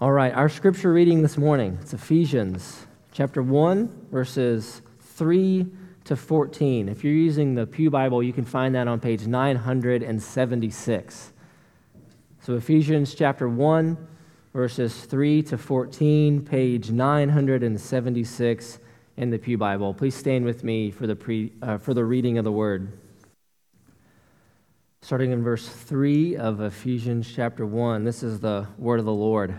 All right, our scripture reading this morning, it's Ephesians chapter 1, verses 3 to 14. If you're using the Pew Bible, you can find that on page 976. So Ephesians chapter 1, verses 3 to 14, page 976 in the Pew Bible. Please stand with me for the, pre, uh, for the reading of the word. Starting in verse 3 of Ephesians chapter 1, this is the word of the Lord.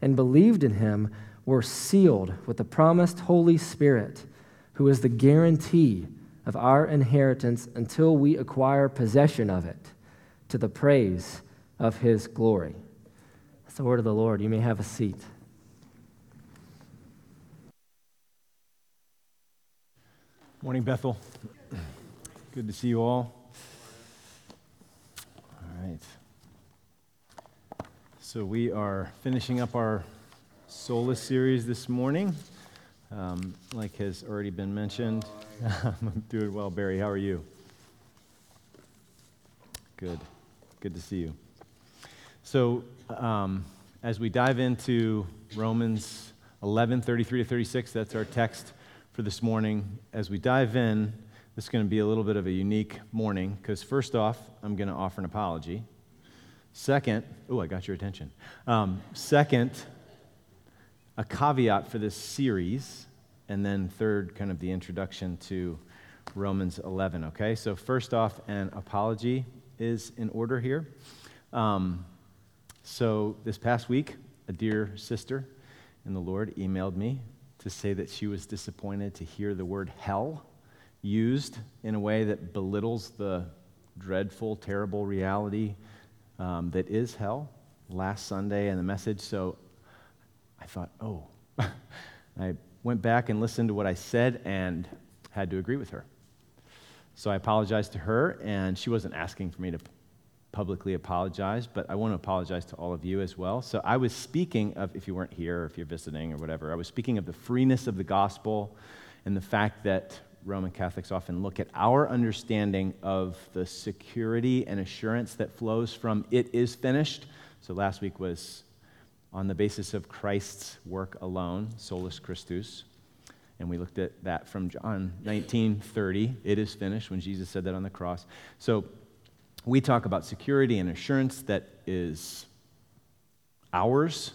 and believed in Him, were sealed with the promised Holy Spirit, who is the guarantee of our inheritance until we acquire possession of it, to the praise of his glory. That's the word of the Lord. You may have a seat. Morning, Bethel. Good to see you all. All right. So, we are finishing up our Sola series this morning. Um, like has already been mentioned, I'm doing well, Barry. How are you? Good. Good to see you. So, um, as we dive into Romans 11 33 to 36, that's our text for this morning. As we dive in, this is going to be a little bit of a unique morning because, first off, I'm going to offer an apology. Second, oh, I got your attention. Um, second, a caveat for this series, and then third, kind of the introduction to Romans 11, okay? So, first off, an apology is in order here. Um, so, this past week, a dear sister in the Lord emailed me to say that she was disappointed to hear the word hell used in a way that belittles the dreadful, terrible reality um, that is hell last Sunday and the message. So I thought, oh. I went back and listened to what I said and had to agree with her. So I apologized to her, and she wasn't asking for me to publicly apologize, but I want to apologize to all of you as well. So I was speaking of, if you weren't here or if you're visiting or whatever, I was speaking of the freeness of the gospel and the fact that Roman Catholics often look at our understanding of the security and assurance that flows from it is finished. So last week was on the basis of Christ's work alone, solus Christus. And we looked at that from John 19:30. It is finished when Jesus said that on the cross. So we talk about security and assurance that is ours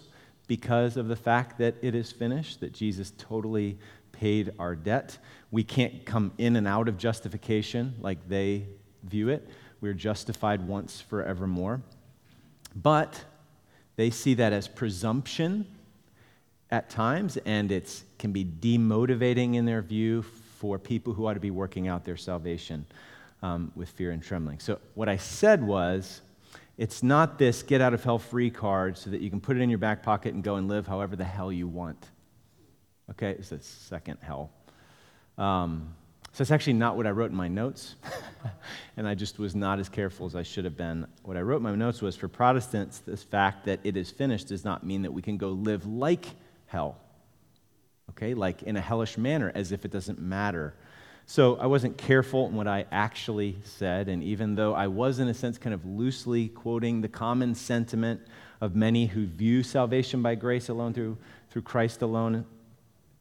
because of the fact that it is finished, that Jesus totally paid our debt. We can't come in and out of justification like they view it. We're justified once forevermore. But they see that as presumption at times, and it can be demotivating in their view for people who ought to be working out their salvation um, with fear and trembling. So, what I said was, it's not this get out of hell free card so that you can put it in your back pocket and go and live however the hell you want. Okay, it's a second hell. Um, so it's actually not what I wrote in my notes, and I just was not as careful as I should have been. What I wrote in my notes was for Protestants, this fact that it is finished does not mean that we can go live like hell. okay, like in a hellish manner, as if it doesn't matter. So I wasn't careful in what I actually said, and even though I was, in a sense, kind of loosely quoting the common sentiment of many who view salvation by grace alone through, through Christ alone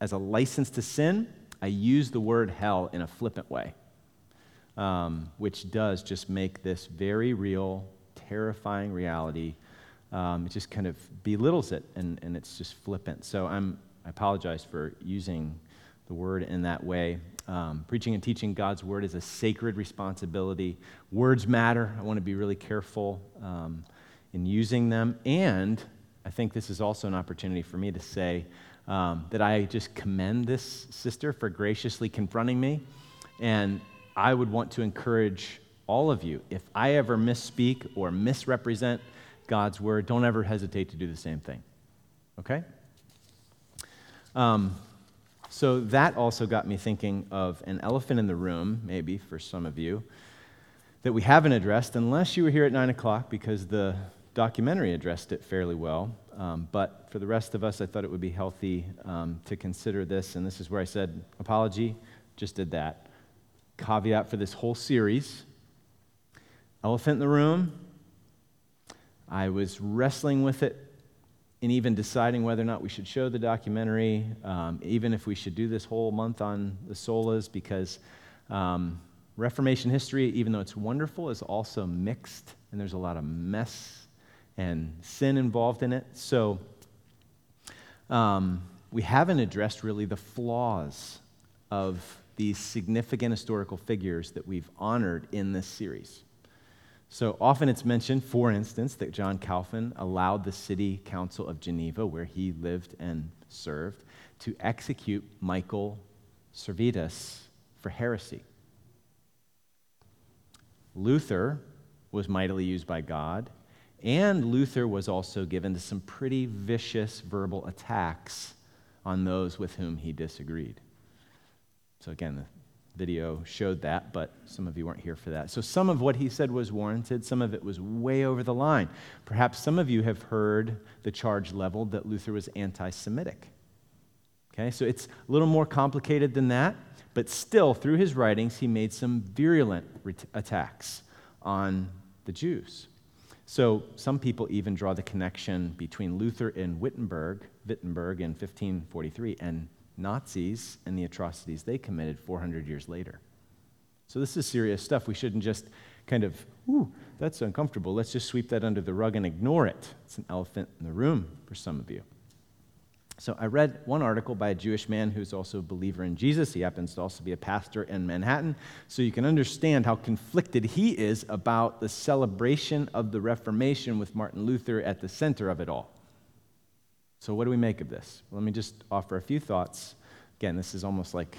as a license to sin, I use the word hell in a flippant way, um, which does just make this very real, terrifying reality. Um, it just kind of belittles it, and, and it's just flippant. So I'm, I apologize for using the word in that way. Um, preaching and teaching God's word is a sacred responsibility. Words matter. I want to be really careful um, in using them. And I think this is also an opportunity for me to say um, that I just commend this sister for graciously confronting me. And I would want to encourage all of you if I ever misspeak or misrepresent God's word, don't ever hesitate to do the same thing. Okay? Um, so that also got me thinking of an elephant in the room, maybe for some of you, that we haven't addressed, unless you were here at 9 o'clock, because the documentary addressed it fairly well. Um, but for the rest of us, I thought it would be healthy um, to consider this. And this is where I said, apology, just did that. Caveat for this whole series elephant in the room. I was wrestling with it in even deciding whether or not we should show the documentary, um, even if we should do this whole month on the solas, because um, Reformation history, even though it's wonderful, is also mixed, and there's a lot of mess and sin involved in it. So um, we haven't addressed really the flaws of these significant historical figures that we've honored in this series. So often it's mentioned, for instance, that John Calvin allowed the city council of Geneva, where he lived and served, to execute Michael Servetus for heresy. Luther was mightily used by God, and Luther was also given to some pretty vicious verbal attacks on those with whom he disagreed. So, again, the video showed that, but some of you weren't here for that. So some of what he said was warranted, some of it was way over the line. Perhaps some of you have heard the charge leveled that Luther was anti Semitic. Okay, so it's a little more complicated than that, but still, through his writings, he made some virulent attacks on the Jews. So some people even draw the connection between Luther in Wittenberg, Wittenberg in 1543 and Nazis and the atrocities they committed 400 years later. So this is serious stuff. We shouldn't just kind of, ooh, that's uncomfortable. Let's just sweep that under the rug and ignore it. It's an elephant in the room for some of you. So I read one article by a Jewish man who's also a believer in Jesus. He happens to also be a pastor in Manhattan. So you can understand how conflicted he is about the celebration of the Reformation with Martin Luther at the center of it all. So, what do we make of this? Well, let me just offer a few thoughts. Again, this is almost like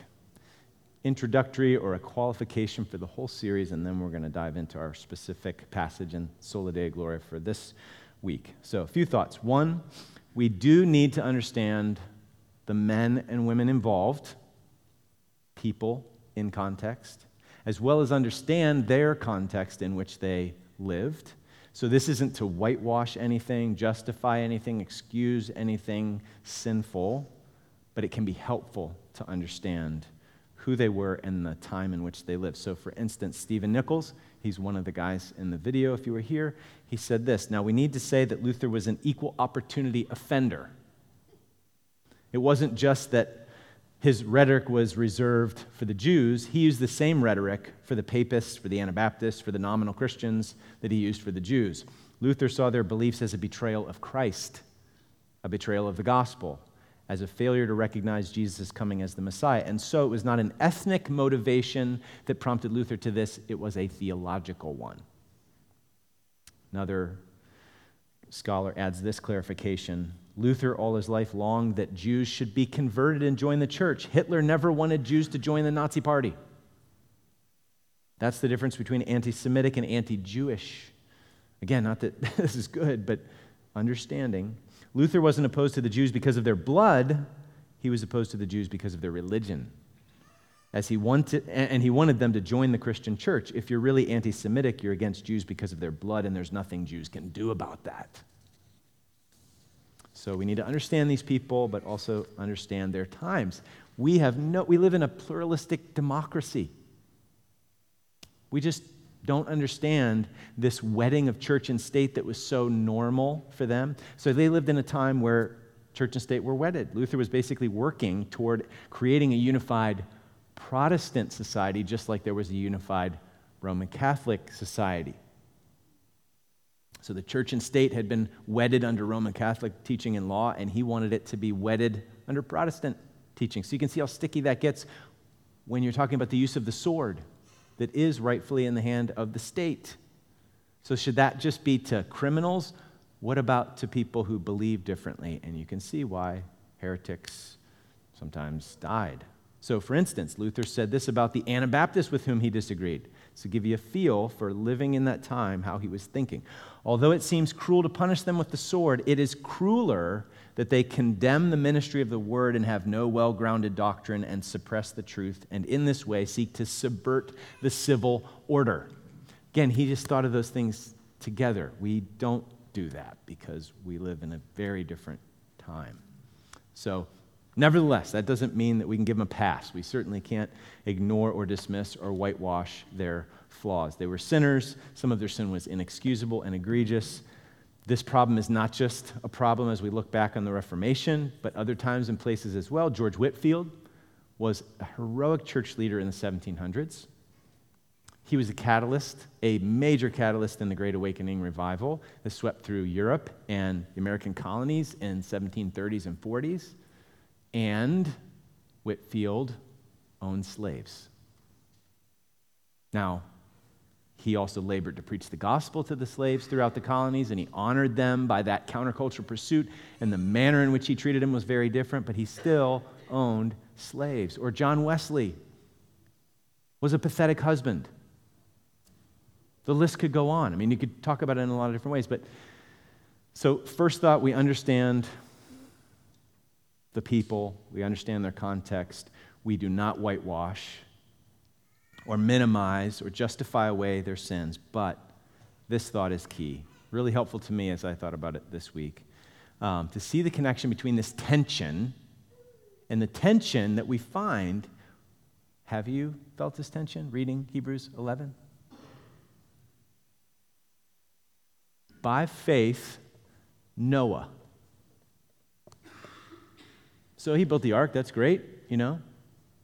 introductory or a qualification for the whole series, and then we're going to dive into our specific passage in Sola Dei Gloria for this week. So, a few thoughts. One, we do need to understand the men and women involved, people in context, as well as understand their context in which they lived so this isn't to whitewash anything, justify anything, excuse anything sinful, but it can be helpful to understand who they were and the time in which they lived. So, for instance, Stephen Nichols, he's one of the guys in the video, if you were here, he said this Now, we need to say that Luther was an equal opportunity offender. It wasn't just that his rhetoric was reserved for the Jews, he used the same rhetoric for the papists, for the Anabaptists, for the nominal Christians that he used for the Jews. Luther saw their beliefs as a betrayal of Christ, a betrayal of the gospel, as a failure to recognize Jesus coming as the Messiah. And so it was not an ethnic motivation that prompted Luther to this, it was a theological one. Another scholar adds this clarification Luther, all his life, longed that Jews should be converted and join the church. Hitler never wanted Jews to join the Nazi party. That's the difference between anti Semitic and anti Jewish. Again, not that this is good, but understanding. Luther wasn't opposed to the Jews because of their blood, he was opposed to the Jews because of their religion. As he wanted, and he wanted them to join the Christian church. If you're really anti Semitic, you're against Jews because of their blood, and there's nothing Jews can do about that. So we need to understand these people, but also understand their times. We, have no, we live in a pluralistic democracy. We just don't understand this wedding of church and state that was so normal for them. So they lived in a time where church and state were wedded. Luther was basically working toward creating a unified Protestant society, just like there was a unified Roman Catholic society. So the church and state had been wedded under Roman Catholic teaching and law, and he wanted it to be wedded under Protestant teaching. So you can see how sticky that gets when you're talking about the use of the sword that is rightfully in the hand of the state. So, should that just be to criminals? What about to people who believe differently? And you can see why heretics sometimes died. So, for instance, Luther said this about the Anabaptists with whom he disagreed. To give you a feel for living in that time, how he was thinking. Although it seems cruel to punish them with the sword, it is crueler that they condemn the ministry of the word and have no well grounded doctrine and suppress the truth, and in this way seek to subvert the civil order. Again, he just thought of those things together. We don't do that because we live in a very different time. So, nevertheless, that doesn't mean that we can give them a pass. We certainly can't ignore or dismiss or whitewash their flaws. They were sinners, some of their sin was inexcusable and egregious. This problem is not just a problem as we look back on the Reformation, but other times and places as well. George Whitefield was a heroic church leader in the 1700s. He was a catalyst, a major catalyst in the Great Awakening revival that swept through Europe and the American colonies in 1730s and 40s. And Whitefield owned slaves. Now, he also labored to preach the gospel to the slaves throughout the colonies, and he honored them by that counterculture pursuit. And the manner in which he treated them was very different, but he still owned slaves. Or John Wesley was a pathetic husband. The list could go on. I mean, you could talk about it in a lot of different ways. But so, first thought, we understand the people, we understand their context. We do not whitewash or minimize or justify away their sins. But this thought is key. Really helpful to me as I thought about it this week. Um, to see the connection between this tension and the tension that we find. Have you felt this tension reading Hebrews 11? By faith, Noah. So he built the ark, that's great, you know.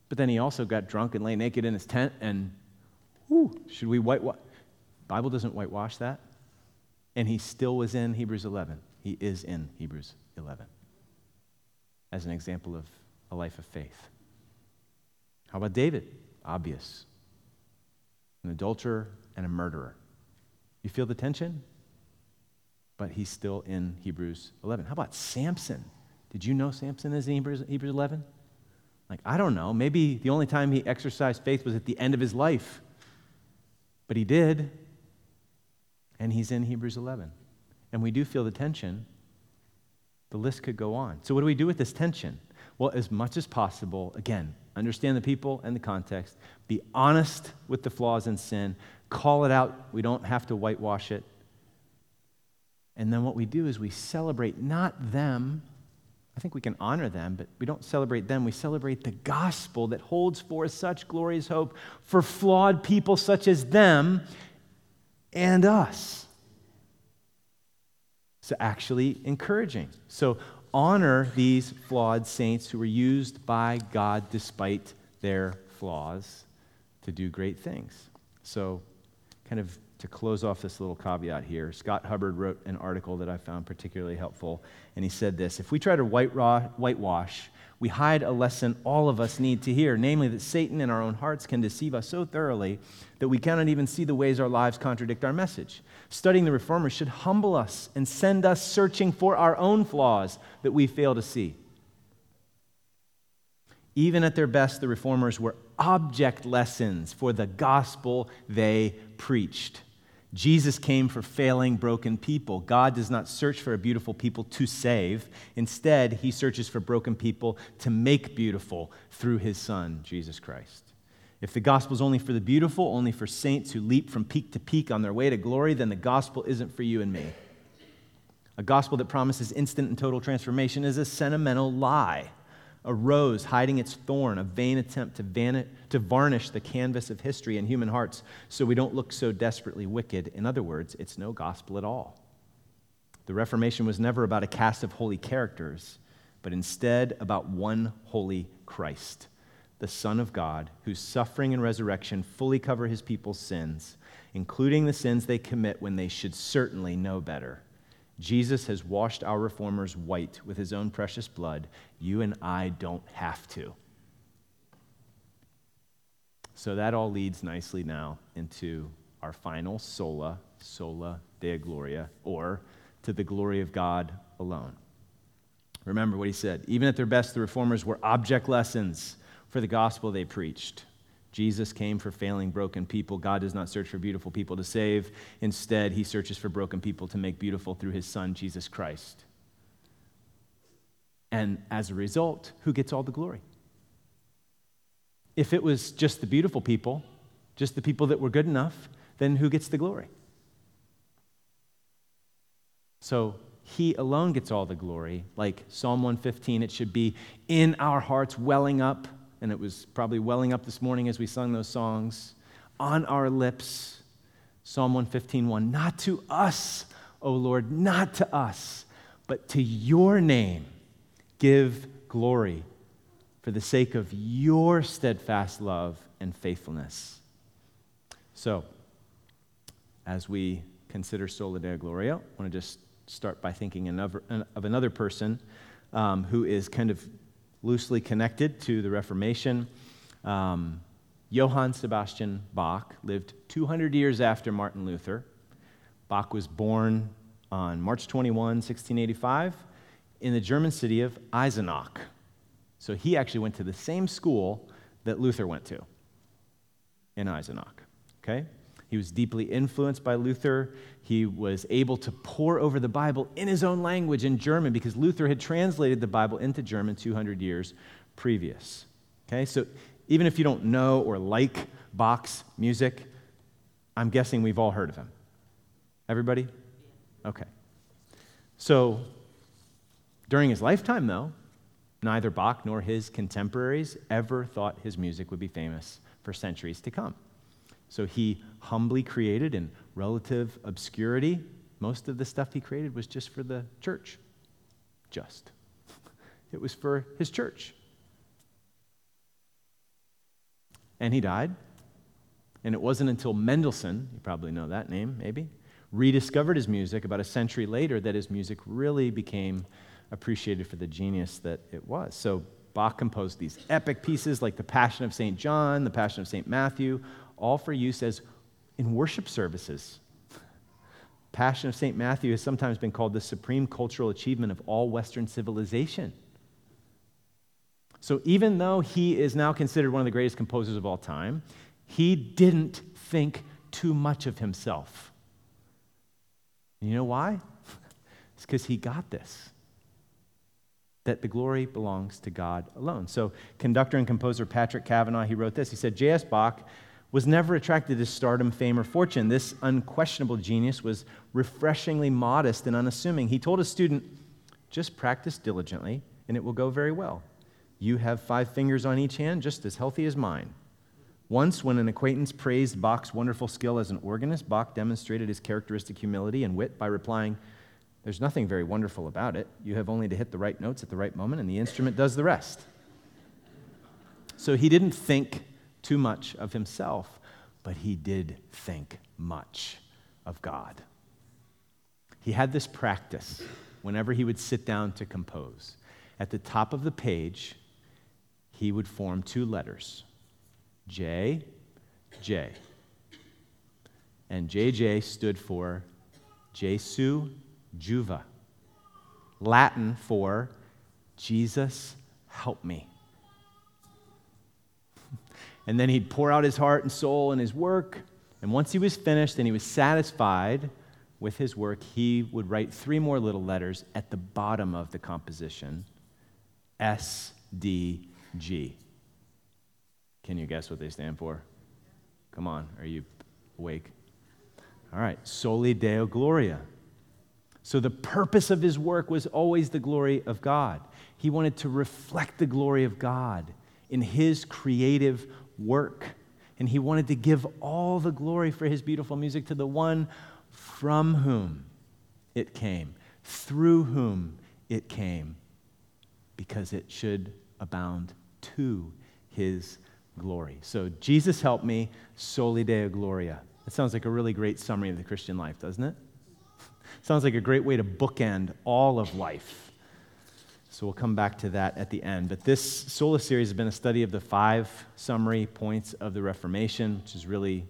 But then he also got drunk and lay naked in his tent, and whew, should we whitewash? Bible doesn't whitewash that. And he still was in Hebrews 11. He is in Hebrews 11 as an example of a life of faith. How about David? Obvious. An adulterer and a murderer. You feel the tension? But he's still in Hebrews 11. How about Samson? Did you know Samson is in Hebrews, Hebrews 11? Like, I don't know. Maybe the only time he exercised faith was at the end of his life. But he did. And he's in Hebrews 11. And we do feel the tension. The list could go on. So, what do we do with this tension? Well, as much as possible, again, understand the people and the context, be honest with the flaws and sin, call it out. We don't have to whitewash it. And then what we do is we celebrate not them, I think we can honor them, but we don't celebrate them. We celebrate the gospel that holds forth such glorious hope for flawed people such as them and us. So, actually encouraging. So, honor these flawed saints who were used by God despite their flaws to do great things. So, kind of to close off this little caveat here, Scott Hubbard wrote an article that I found particularly helpful, and he said this If we try to whitewash, we hide a lesson all of us need to hear, namely that Satan in our own hearts can deceive us so thoroughly that we cannot even see the ways our lives contradict our message. Studying the Reformers should humble us and send us searching for our own flaws that we fail to see. Even at their best, the Reformers were object lessons for the gospel they preached. Jesus came for failing, broken people. God does not search for a beautiful people to save. Instead, he searches for broken people to make beautiful through his Son, Jesus Christ. If the gospel is only for the beautiful, only for saints who leap from peak to peak on their way to glory, then the gospel isn't for you and me. A gospel that promises instant and total transformation is a sentimental lie, a rose hiding its thorn, a vain attempt to, to varnish the canvas of history and human hearts so we don't look so desperately wicked. In other words, it's no gospel at all. The Reformation was never about a cast of holy characters, but instead about one holy Christ, the Son of God, whose suffering and resurrection fully cover his people's sins, including the sins they commit when they should certainly know better. Jesus has washed our reformers white with his own precious blood. You and I don't have to. So that all leads nicely now into our final sola, sola dea gloria, or to the glory of God alone. Remember what he said. Even at their best, the reformers were object lessons for the gospel they preached. Jesus came for failing, broken people. God does not search for beautiful people to save. Instead, he searches for broken people to make beautiful through his son, Jesus Christ. And as a result, who gets all the glory? If it was just the beautiful people, just the people that were good enough, then who gets the glory? So he alone gets all the glory. Like Psalm 115, it should be in our hearts, welling up and it was probably welling up this morning as we sung those songs. On our lips, Psalm 115:1, not to us, O Lord, not to us, but to your name give glory for the sake of your steadfast love and faithfulness. So, as we consider Sola Dea Gloria, I want to just start by thinking of another person um, who is kind of loosely connected to the Reformation. Um, Johann Sebastian Bach lived 200 years after Martin Luther. Bach was born on March 21, 1685, in the German city of Eisenach. So he actually went to the same school that Luther went to in Eisenach. Okay? He was deeply influenced by Luther. He was able to pore over the Bible in his own language in German because Luther had translated the Bible into German 200 years previous. Okay, so even if you don't know or like Bach's music, I'm guessing we've all heard of him. Everybody? Okay. So during his lifetime, though, neither Bach nor his contemporaries ever thought his music would be famous for centuries to come. So he humbly created in relative obscurity. Most of the stuff he created was just for the church. Just. It was for his church. And he died. And it wasn't until Mendelssohn, you probably know that name, maybe, rediscovered his music about a century later that his music really became appreciated for the genius that it was. So Bach composed these epic pieces like the Passion of St. John, the Passion of St. Matthew, all for use as in worship services. Passion of St. Matthew has sometimes been called the supreme cultural achievement of all Western civilization. So, even though he is now considered one of the greatest composers of all time, he didn't think too much of himself. You know why? it's because he got this that the glory belongs to God alone. So, conductor and composer Patrick Kavanaugh, he wrote this. He said, J.S. Bach was never attracted to stardom, fame, or fortune. This unquestionable genius was refreshingly modest and unassuming. He told a student, just practice diligently, and it will go very well. You have five fingers on each hand, just as healthy as mine. Once, when an acquaintance praised Bach's wonderful skill as an organist, Bach demonstrated his characteristic humility and wit by replying, There's nothing very wonderful about it. You have only to hit the right notes at the right moment, and the instrument does the rest. So he didn't think too much of himself, but he did think much of God. He had this practice whenever he would sit down to compose. At the top of the page, he would form two letters J, J. And JJ stood for Jesu Juva, Latin for Jesus, help me. And then he'd pour out his heart and soul in his work. And once he was finished and he was satisfied with his work, he would write three more little letters at the bottom of the composition S, D, G. Can you guess what they stand for? Come on, are you awake? All right, Soli Deo Gloria. So the purpose of his work was always the glory of God. He wanted to reflect the glory of God in his creative work. And he wanted to give all the glory for his beautiful music to the one from whom it came, through whom it came, because it should abound to his glory. So, Jesus help me, soli deo gloria. That sounds like a really great summary of the Christian life, doesn't it? Sounds like a great way to bookend all of life. So we'll come back to that at the end. But this Sola series has been a study of the five summary points of the Reformation, which is really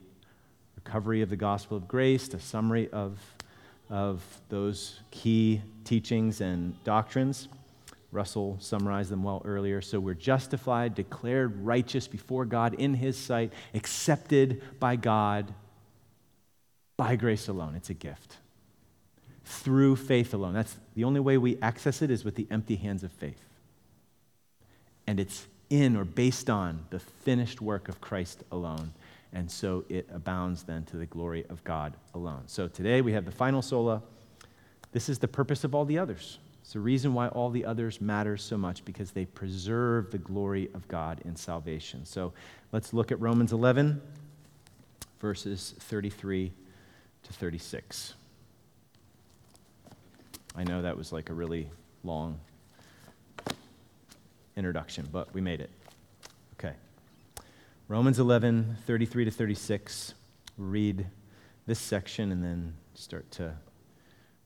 recovery of the gospel of grace, a summary of, of those key teachings and doctrines. Russell summarized them well earlier. So we're justified, declared righteous before God in His sight, accepted by God by grace alone. It's a gift through faith alone. That's the only way we access it is with the empty hands of faith. And it's in or based on the finished work of Christ alone. And so it abounds then to the glory of God alone. So today we have the final sola. This is the purpose of all the others. It's the reason why all the others matter so much because they preserve the glory of God in salvation. So let's look at Romans 11, verses 33 to 36. I know that was like a really long introduction, but we made it. Okay. Romans 11, 33 to 36. We'll read this section and then start to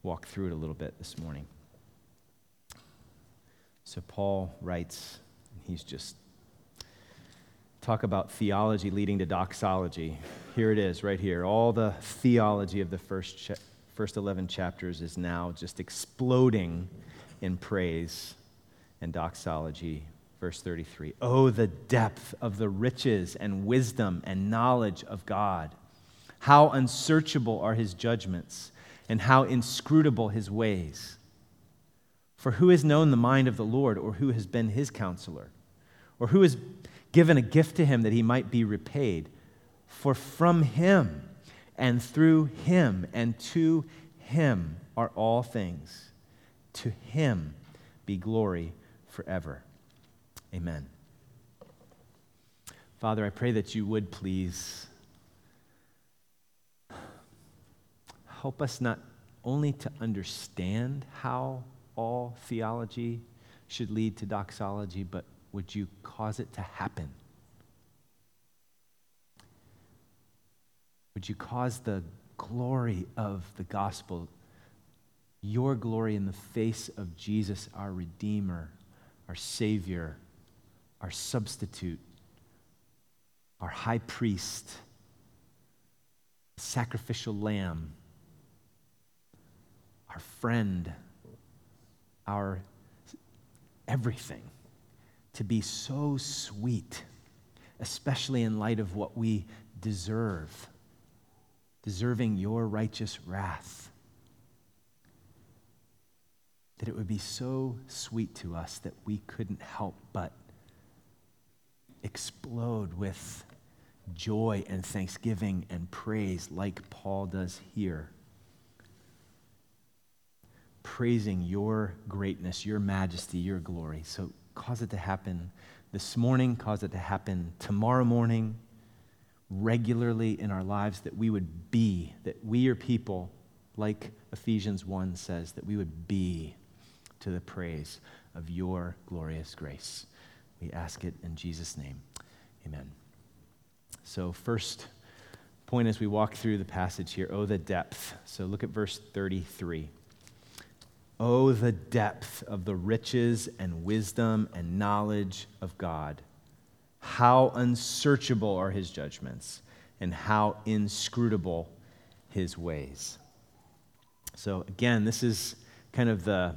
walk through it a little bit this morning. So Paul writes, he's just talk about theology leading to doxology. Here it is, right here. All the theology of the first first 11 chapters is now just exploding in praise and doxology. Verse 33 Oh, the depth of the riches and wisdom and knowledge of God! How unsearchable are his judgments, and how inscrutable his ways! For who has known the mind of the Lord, or who has been his counselor? Or who has given a gift to him that he might be repaid? For from him, and through him and to him are all things. To him be glory forever. Amen. Father, I pray that you would please help us not only to understand how all theology should lead to doxology, but would you cause it to happen? Would you cause the glory of the gospel, your glory in the face of Jesus, our Redeemer, our Savior, our substitute, our high priest, sacrificial lamb, our friend, our everything, to be so sweet, especially in light of what we deserve deserving your righteous wrath. That it would be so sweet to us that we couldn't help but explode with joy and thanksgiving and praise like Paul does here. Praising your greatness, your majesty, your glory. So cause it to happen this morning, cause it to happen tomorrow morning regularly in our lives that we would be, that we are people, like Ephesians 1 says, that we would be to the praise of your glorious grace. We ask it in Jesus' name. Amen. So, first point as we walk through the passage here oh, the depth. So, look at verse 33. Oh, the depth of the riches and wisdom and knowledge of God. How unsearchable are his judgments, and how inscrutable his ways. So, again, this is kind of the,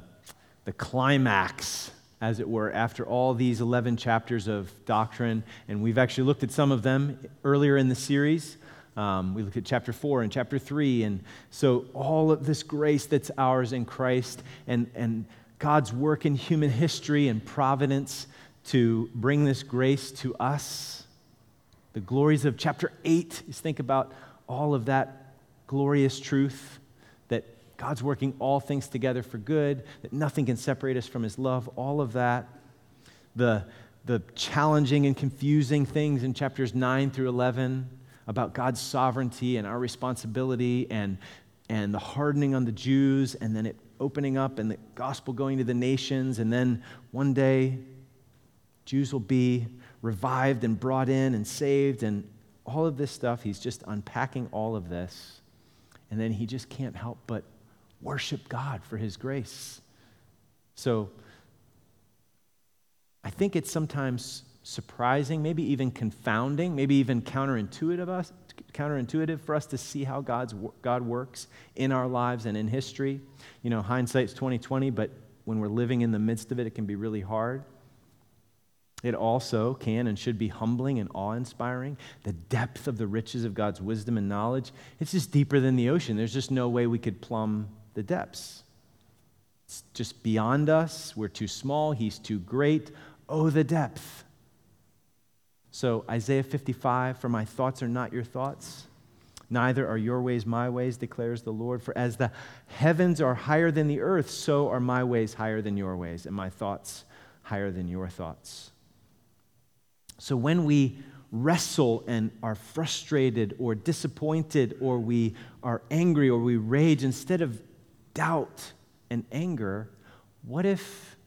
the climax, as it were, after all these 11 chapters of doctrine. And we've actually looked at some of them earlier in the series. Um, we looked at chapter 4 and chapter 3. And so, all of this grace that's ours in Christ and, and God's work in human history and providence to bring this grace to us. The glories of chapter 8 is think about all of that glorious truth that God's working all things together for good, that nothing can separate us from his love, all of that. The, the challenging and confusing things in chapters 9 through 11 about God's sovereignty and our responsibility and, and the hardening on the Jews and then it opening up and the gospel going to the nations. And then one day, Jews will be revived and brought in and saved and all of this stuff. He's just unpacking all of this. And then he just can't help but worship God for his grace. So I think it's sometimes surprising, maybe even confounding, maybe even counterintuitive, us, counterintuitive for us to see how God's, God works in our lives and in history. You know, hindsight's 2020, but when we're living in the midst of it, it can be really hard. It also can and should be humbling and awe inspiring. The depth of the riches of God's wisdom and knowledge, it's just deeper than the ocean. There's just no way we could plumb the depths. It's just beyond us. We're too small. He's too great. Oh, the depth. So, Isaiah 55 For my thoughts are not your thoughts, neither are your ways my ways, declares the Lord. For as the heavens are higher than the earth, so are my ways higher than your ways, and my thoughts higher than your thoughts. So when we wrestle and are frustrated or disappointed or we are angry or we rage, instead of doubt and anger, what if,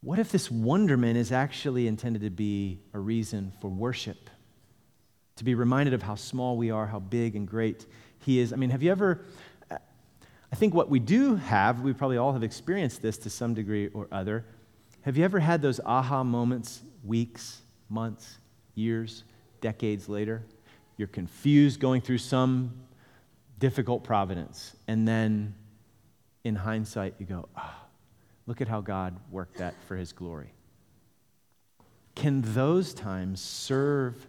what if this wonderment is actually intended to be a reason for worship? To be reminded of how small we are, how big and great He is. I mean, have you ever, I think what we do have, we probably all have experienced this to some degree or other. Have you ever had those aha moments, weeks, months, years, decades later. You're confused going through some difficult providence. And then in hindsight, you go, oh, look at how God worked that for his glory. Can those times serve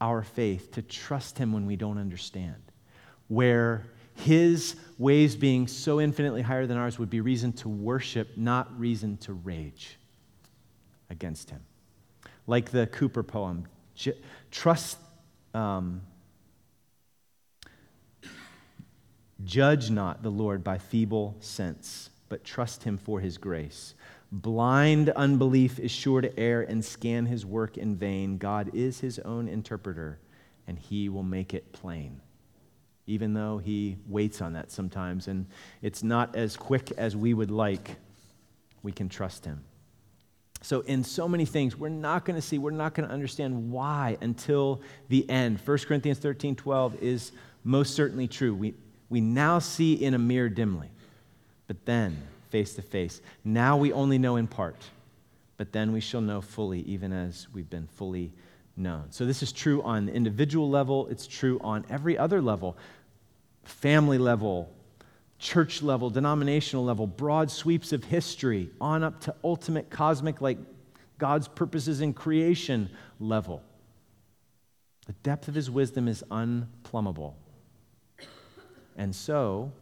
our faith to trust him when we don't understand? Where his ways being so infinitely higher than ours would be reason to worship, not reason to rage against him like the Cowper poem. Trust, um, judge not the Lord by feeble sense, but trust him for his grace. Blind unbelief is sure to err and scan his work in vain. God is his own interpreter, and he will make it plain. Even though he waits on that sometimes, and it's not as quick as we would like, we can trust him. So, in so many things, we're not going to see, we're not going to understand why until the end. 1 Corinthians 13 12 is most certainly true. We, we now see in a mirror dimly, but then face to face. Now we only know in part, but then we shall know fully, even as we've been fully known. So, this is true on the individual level, it's true on every other level family level, church level, denominational level, broad sweeps of history, on up to ultimate cosmic, like God's purposes in creation level. The depth of his wisdom is unplumbable. And so,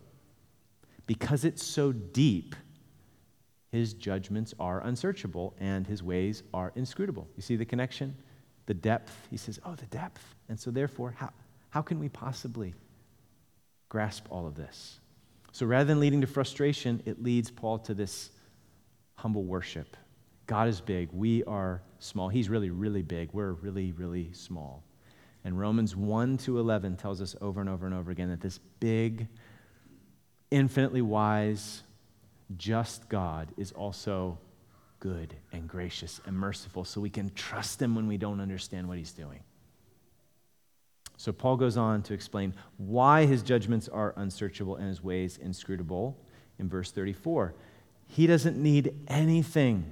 because it's so deep, his judgments are unsearchable and his ways are inscrutable. You see the connection? The depth. He says, Oh, the depth. And so, therefore, how, how can we possibly grasp all of this? So rather than leading to frustration, it leads Paul to this humble worship. God is big. We are small. He's really, really big. We're really, really small. And Romans 1 to 11 tells us over and over and over again that this big, infinitely wise, just God is also good and gracious and merciful, so we can trust Him when we don't understand what He's doing. So Paul goes on to explain why his judgments are unsearchable and his ways inscrutable in verse 34. He doesn't need anything.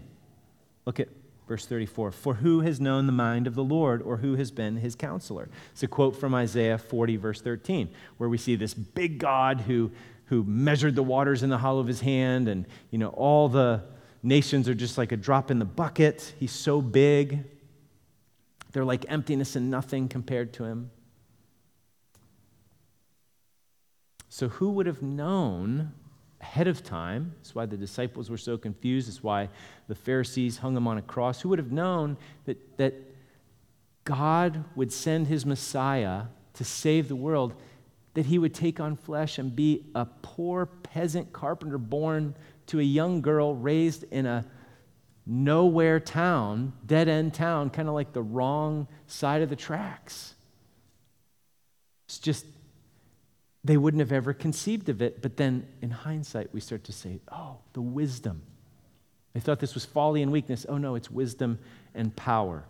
Look at verse 34. For who has known the mind of the Lord or who has been his counselor? It's a quote from Isaiah 40, verse 13, where we see this big God who, who measured the waters in the hollow of his hand, and you know, all the nations are just like a drop in the bucket. He's so big. They're like emptiness and nothing compared to him. So, who would have known ahead of time? That's why the disciples were so confused. That's why the Pharisees hung him on a cross. Who would have known that, that God would send his Messiah to save the world that he would take on flesh and be a poor peasant carpenter born to a young girl raised in a nowhere town, dead end town, kind of like the wrong side of the tracks. It's just, they wouldn't have ever conceived of it. But then in hindsight, we start to say, oh, the wisdom. They thought this was folly and weakness. Oh, no, it's wisdom and power.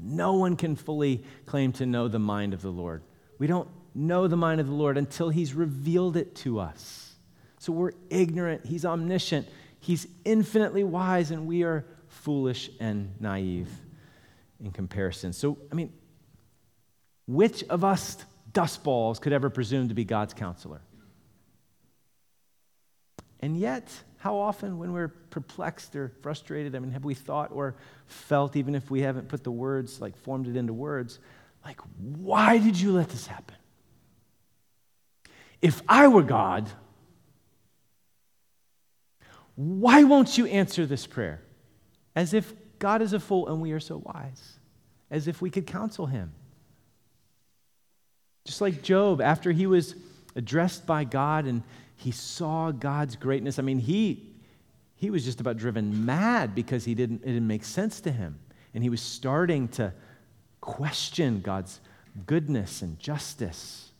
No one can fully claim to know the mind of the Lord. We don't know the mind of the Lord until He's revealed it to us. So we're ignorant. He's omniscient. He's infinitely wise, and we are foolish and naive in comparison. So, I mean, which of us dustballs could ever presume to be God's counselor? And yet, how often, when we're perplexed or frustrated, I mean, have we thought or felt, even if we haven't put the words, like formed it into words, like, why did you let this happen? If I were God, why won't you answer this prayer? As if God is a fool and we are so wise, as if we could counsel him. Just like Job, after he was addressed by God and he saw God's greatness. I mean, he, he was just about driven mad because he didn't, it didn't make sense to him. And he was starting to question God's goodness and justice.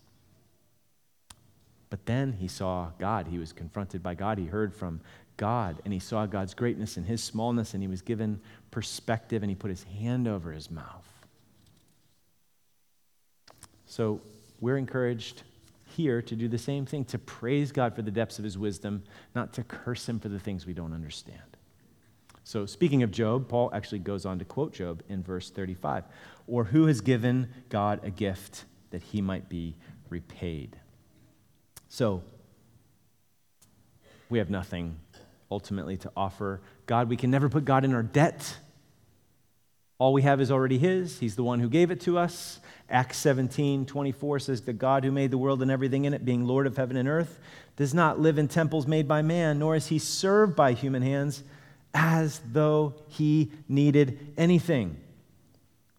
But then he saw God. He was confronted by God. He heard from God and he saw God's greatness and his smallness and he was given perspective and he put his hand over his mouth. So we're encouraged here to do the same thing, to praise God for the depths of his wisdom, not to curse him for the things we don't understand. So, speaking of Job, Paul actually goes on to quote Job in verse 35 Or who has given God a gift that he might be repaid? So, we have nothing ultimately to offer God. We can never put God in our debt. All we have is already His. He's the one who gave it to us. Acts 17 24 says, The God who made the world and everything in it, being Lord of heaven and earth, does not live in temples made by man, nor is He served by human hands as though He needed anything,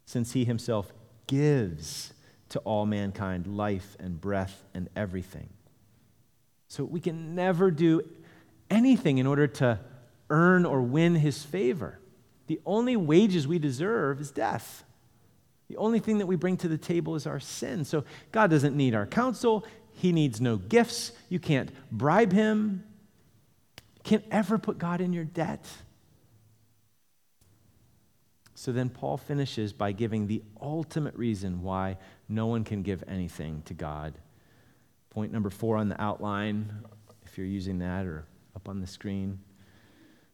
since He Himself gives to all mankind life and breath and everything. So we can never do anything in order to earn or win His favor. The only wages we deserve is death. The only thing that we bring to the table is our sin. So God doesn't need our counsel. He needs no gifts. You can't bribe him. You can't ever put God in your debt. So then Paul finishes by giving the ultimate reason why no one can give anything to God. Point number four on the outline, if you're using that or up on the screen.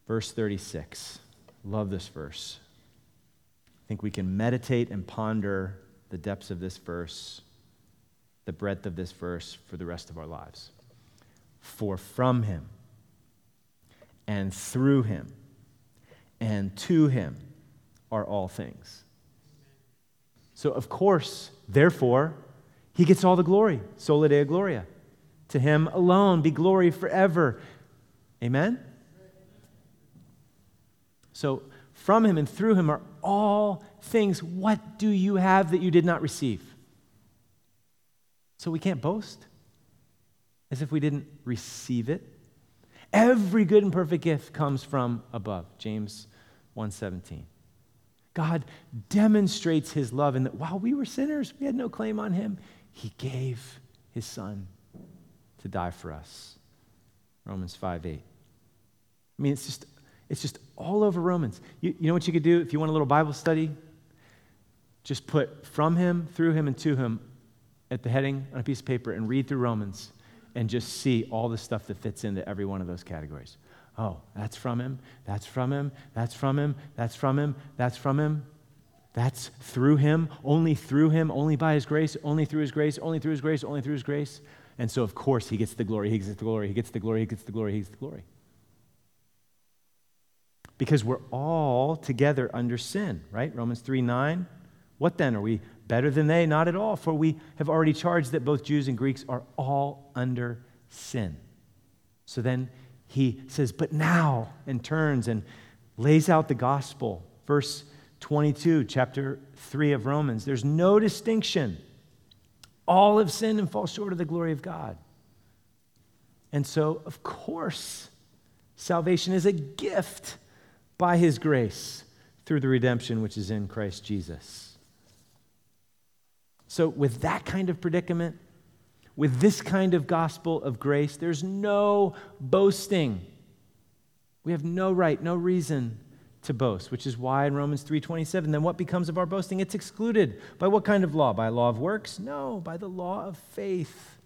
Verse 36. Love this verse. I think we can meditate and ponder the depths of this verse, the breadth of this verse for the rest of our lives. For from him and through him and to him are all things. So, of course, therefore, he gets all the glory. Sola Deo Gloria. To him alone be glory forever. Amen? So, from him and through him are all things. What do you have that you did not receive? So, we can't boast as if we didn't receive it. Every good and perfect gift comes from above. James 1:17. God demonstrates his love in that while we were sinners, we had no claim on him, he gave his son to die for us. Romans 5 8. I mean, it's just it's just all over Romans. You, you know what you could do if you want a little Bible study? Just put from him, through him, and to him at the heading on a piece of paper and read through Romans and just see all the stuff that fits into every one of those categories. Oh, that's from him, that's from him, that's from him, that's from him, that's from him. That's through him, only through him, only by his grace, only through his grace, only through his grace, only through his grace. And so, of course, he gets the glory, he gets the glory, he gets the glory, he gets the glory, he gets the glory because we're all together under sin, right? Romans 3 9. What then? Are we better than they? Not at all, for we have already charged that both Jews and Greeks are all under sin. So then he says, but now, and turns and lays out the gospel. Verse 22, chapter 3 of Romans. There's no distinction All have sinned and fall short of the glory of God. And so, of course, salvation is a gift by his grace through the redemption which is in Christ Jesus. So, with that kind of predicament, with this kind of gospel of grace, there's no boasting. We have no right, no reason to boast, which is why in Romans 3:27 then what becomes of our boasting? It's excluded. By what kind of law? By law of works? No, by the law of faith.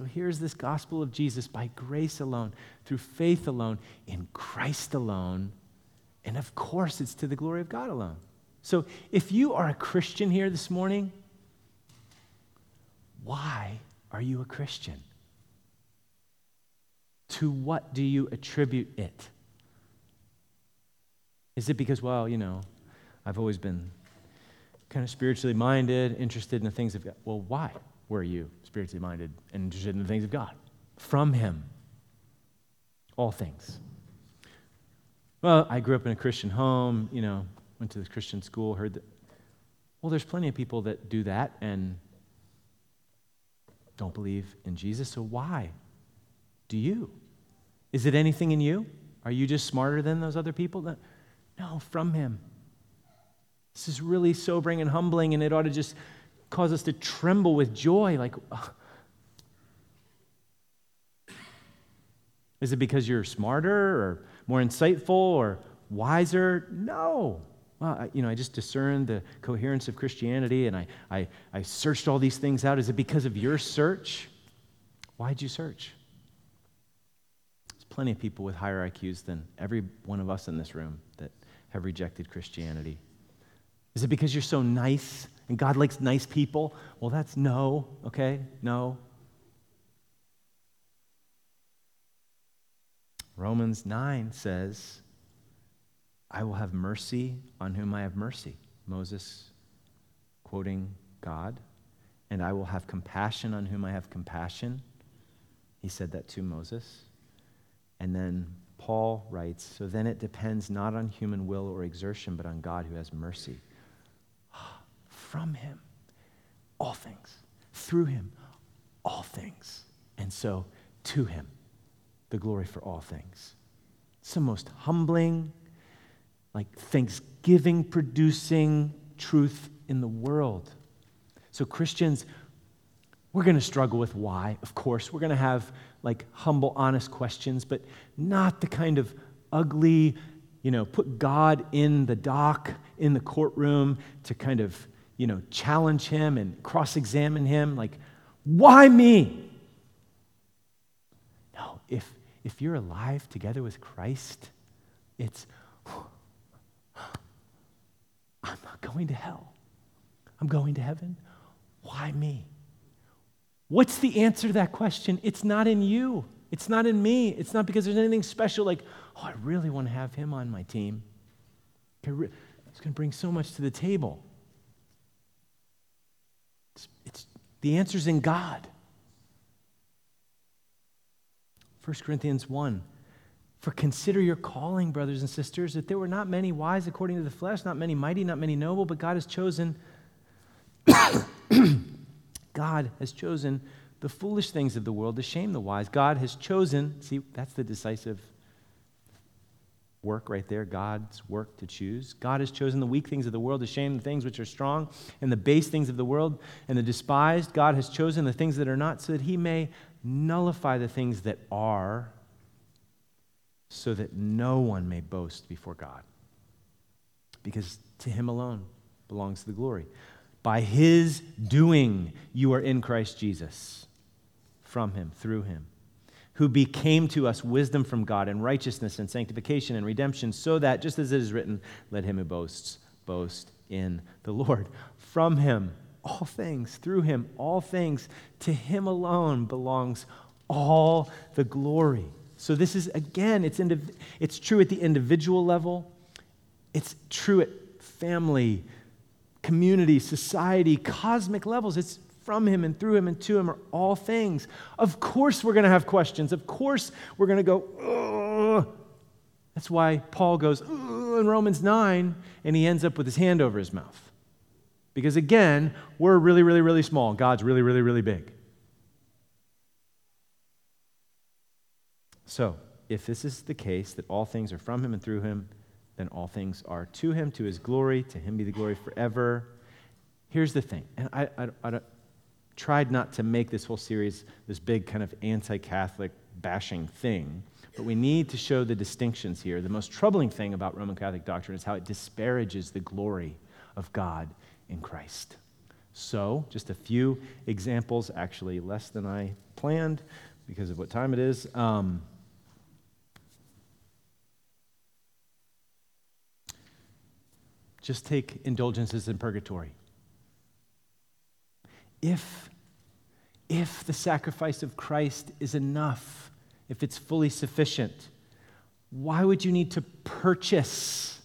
So here's this gospel of Jesus by grace alone, through faith alone, in Christ alone, and of course it's to the glory of God alone. So if you are a Christian here this morning, why are you a Christian? To what do you attribute it? Is it because, well, you know, I've always been kind of spiritually minded, interested in the things of God? Well, why were you spiritually minded and interested in the things of God? From Him. All things. Well, I grew up in a Christian home, you know, went to the Christian school, heard that. Well, there's plenty of people that do that and don't believe in Jesus, so why do you? Is it anything in you? Are you just smarter than those other people? No, from Him. This is really sobering and humbling, and it ought to just cause us to tremble with joy. Like, is it because you're smarter or more insightful or wiser? No. Well, I, you know, I just discerned the coherence of Christianity and I, I, I searched all these things out. Is it because of your search? Why'd you search? There's plenty of people with higher IQs than every one of us in this room that have rejected Christianity. Is it because you're so nice and God likes nice people? Well, that's no, okay? No. Romans 9 says, I will have mercy on whom I have mercy. Moses quoting God. And I will have compassion on whom I have compassion. He said that to Moses. And then Paul writes, So then it depends not on human will or exertion, but on God who has mercy. From him, all things. Through him, all things. And so to him, the glory for all things. It's the most humbling, like thanksgiving producing truth in the world. So, Christians, we're going to struggle with why, of course. We're going to have like humble, honest questions, but not the kind of ugly, you know, put God in the dock, in the courtroom to kind of, you know, challenge him and cross examine him. Like, why me? No, if, if you're alive together with Christ, it's, I'm not going to hell. I'm going to heaven. Why me? What's the answer to that question? It's not in you. It's not in me. It's not because there's anything special like, oh, I really want to have him on my team. It's going to bring so much to the table. It's, it's, the answer's in God. 1 Corinthians 1 for consider your calling, brothers and sisters, that there were not many wise according to the flesh, not many mighty, not many noble, but God has chosen God has chosen the foolish things of the world to shame the wise. God has chosen, see, that's the decisive work right there, God's work to choose. God has chosen the weak things of the world to shame the things which are strong, and the base things of the world, and the despised. God has chosen the things that are not, so that he may nullify the things that are so that no one may boast before God. Because to him alone belongs the glory. By his doing, you are in Christ Jesus, from him, through him, who became to us wisdom from God and righteousness and sanctification and redemption, so that, just as it is written, let him who boasts boast in the Lord. From him, all things, through him, all things, to him alone belongs all the glory. So this is, again, it's, indiv- it's true at the individual level, it's true at family, community, society, cosmic levels. It's from him and through him and to him are all things. Of course, we're going to have questions. Of course, we're going to go, Ugh. That's why Paul goes in Romans 9 and he ends up with his hand over his mouth. Because again, we're really, really, really small. God's really, really, really big. So, if this is the case, that all things are from him and through him, then all things are to him, to his glory, to him be the glory forever. Here's the thing, and I, I, I tried not to make this whole series this big kind of anti Catholic bashing thing, but we need to show the distinctions here. The most troubling thing about Roman Catholic doctrine is how it disparages the glory of God in Christ. So, just a few examples, actually less than I planned because of what time it is. Um, just take indulgences in purgatory. If, if the sacrifice of Christ is enough, if it's fully sufficient, why would you need to purchase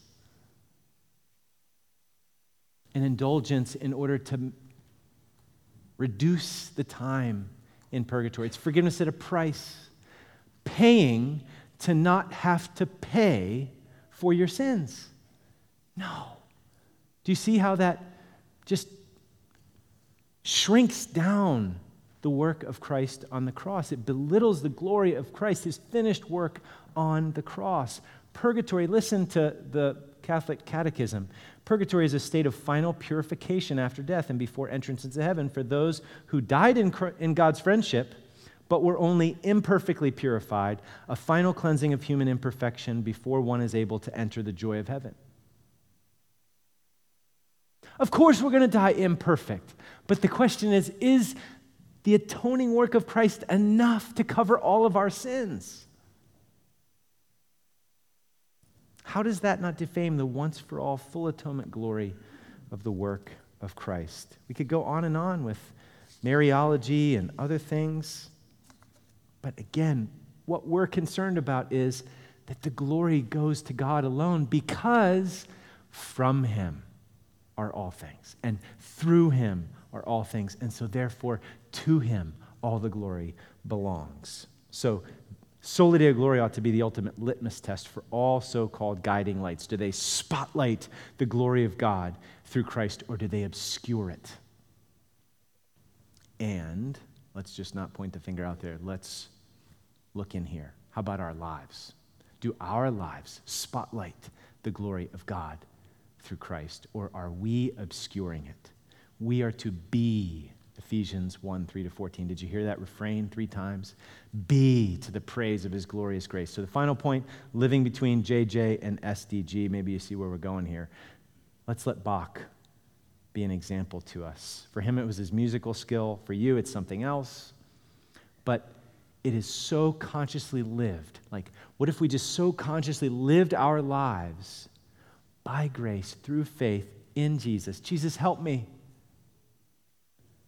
an indulgence in order to reduce the time in purgatory. It's forgiveness at a price, paying to not have to pay for your sins. No. Do you see how that just shrinks down the work of Christ on the cross? It belittles the glory of Christ, his finished work on the cross. Purgatory, listen to the Catholic Catechism. Purgatory is a state of final purification after death and before entrance into heaven for those who died in, in God's friendship but were only imperfectly purified, a final cleansing of human imperfection before one is able to enter the joy of heaven. Of course, we're going to die imperfect, but the question is is the atoning work of Christ enough to cover all of our sins? How does that not defame the once for all full atonement glory of the work of Christ? We could go on and on with Mariology and other things. But again, what we're concerned about is that the glory goes to God alone because from Him are all things, and through Him are all things. And so, therefore, to Him all the glory belongs. So, Soli Deo Gloria ought to be the ultimate litmus test for all so called guiding lights. Do they spotlight the glory of God through Christ or do they obscure it? And let's just not point the finger out there. Let's look in here. How about our lives? Do our lives spotlight the glory of God through Christ or are we obscuring it? We are to be Ephesians 1 3 to 14. Did you hear that refrain three times? Be to the praise of his glorious grace. So, the final point living between JJ and SDG. Maybe you see where we're going here. Let's let Bach be an example to us. For him, it was his musical skill. For you, it's something else. But it is so consciously lived. Like, what if we just so consciously lived our lives by grace through faith in Jesus? Jesus, help me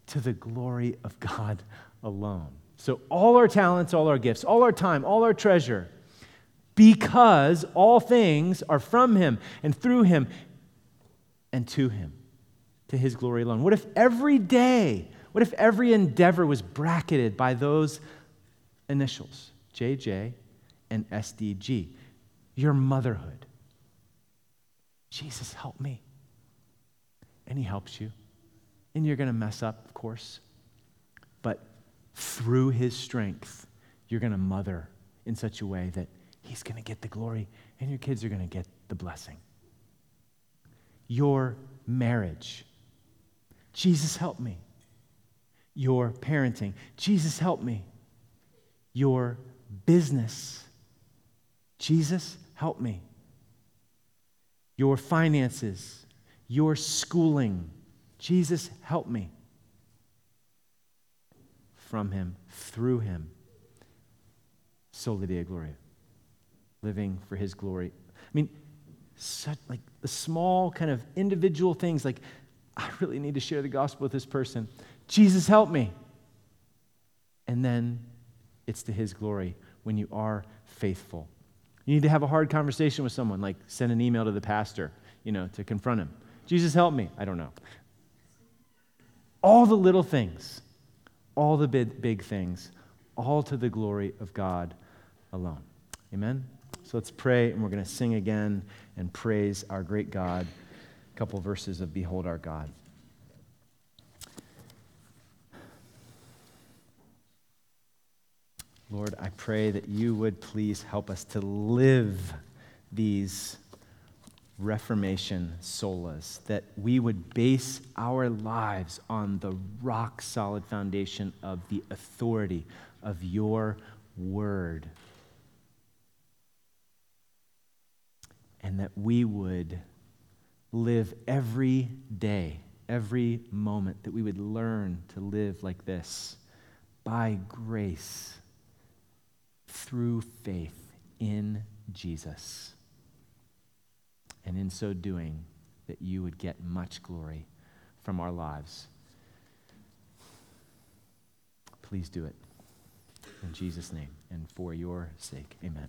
to the glory of God alone. So, all our talents, all our gifts, all our time, all our treasure, because all things are from Him and through Him and to Him, to His glory alone. What if every day, what if every endeavor was bracketed by those initials, JJ and SDG? Your motherhood. Jesus, help me. And He helps you. And you're going to mess up, of course. But through his strength, you're going to mother in such a way that he's going to get the glory and your kids are going to get the blessing. Your marriage. Jesus, help me. Your parenting. Jesus, help me. Your business. Jesus, help me. Your finances. Your schooling Jesus, help me. From him, through him. Soli Deo Gloria. Living for his glory. I mean, such like the small kind of individual things like, I really need to share the gospel with this person. Jesus, help me. And then it's to his glory when you are faithful. You need to have a hard conversation with someone, like send an email to the pastor, you know, to confront him. Jesus, help me. I don't know. All the little things, all the big, big things, all to the glory of God alone. Amen? So let's pray, and we're going to sing again and praise our great God. A couple verses of Behold Our God. Lord, I pray that you would please help us to live these Reformation solas, that we would base our lives on the rock solid foundation of the authority of your word. And that we would live every day, every moment, that we would learn to live like this by grace through faith in Jesus. And in so doing, that you would get much glory from our lives. Please do it. In Jesus' name and for your sake. Amen.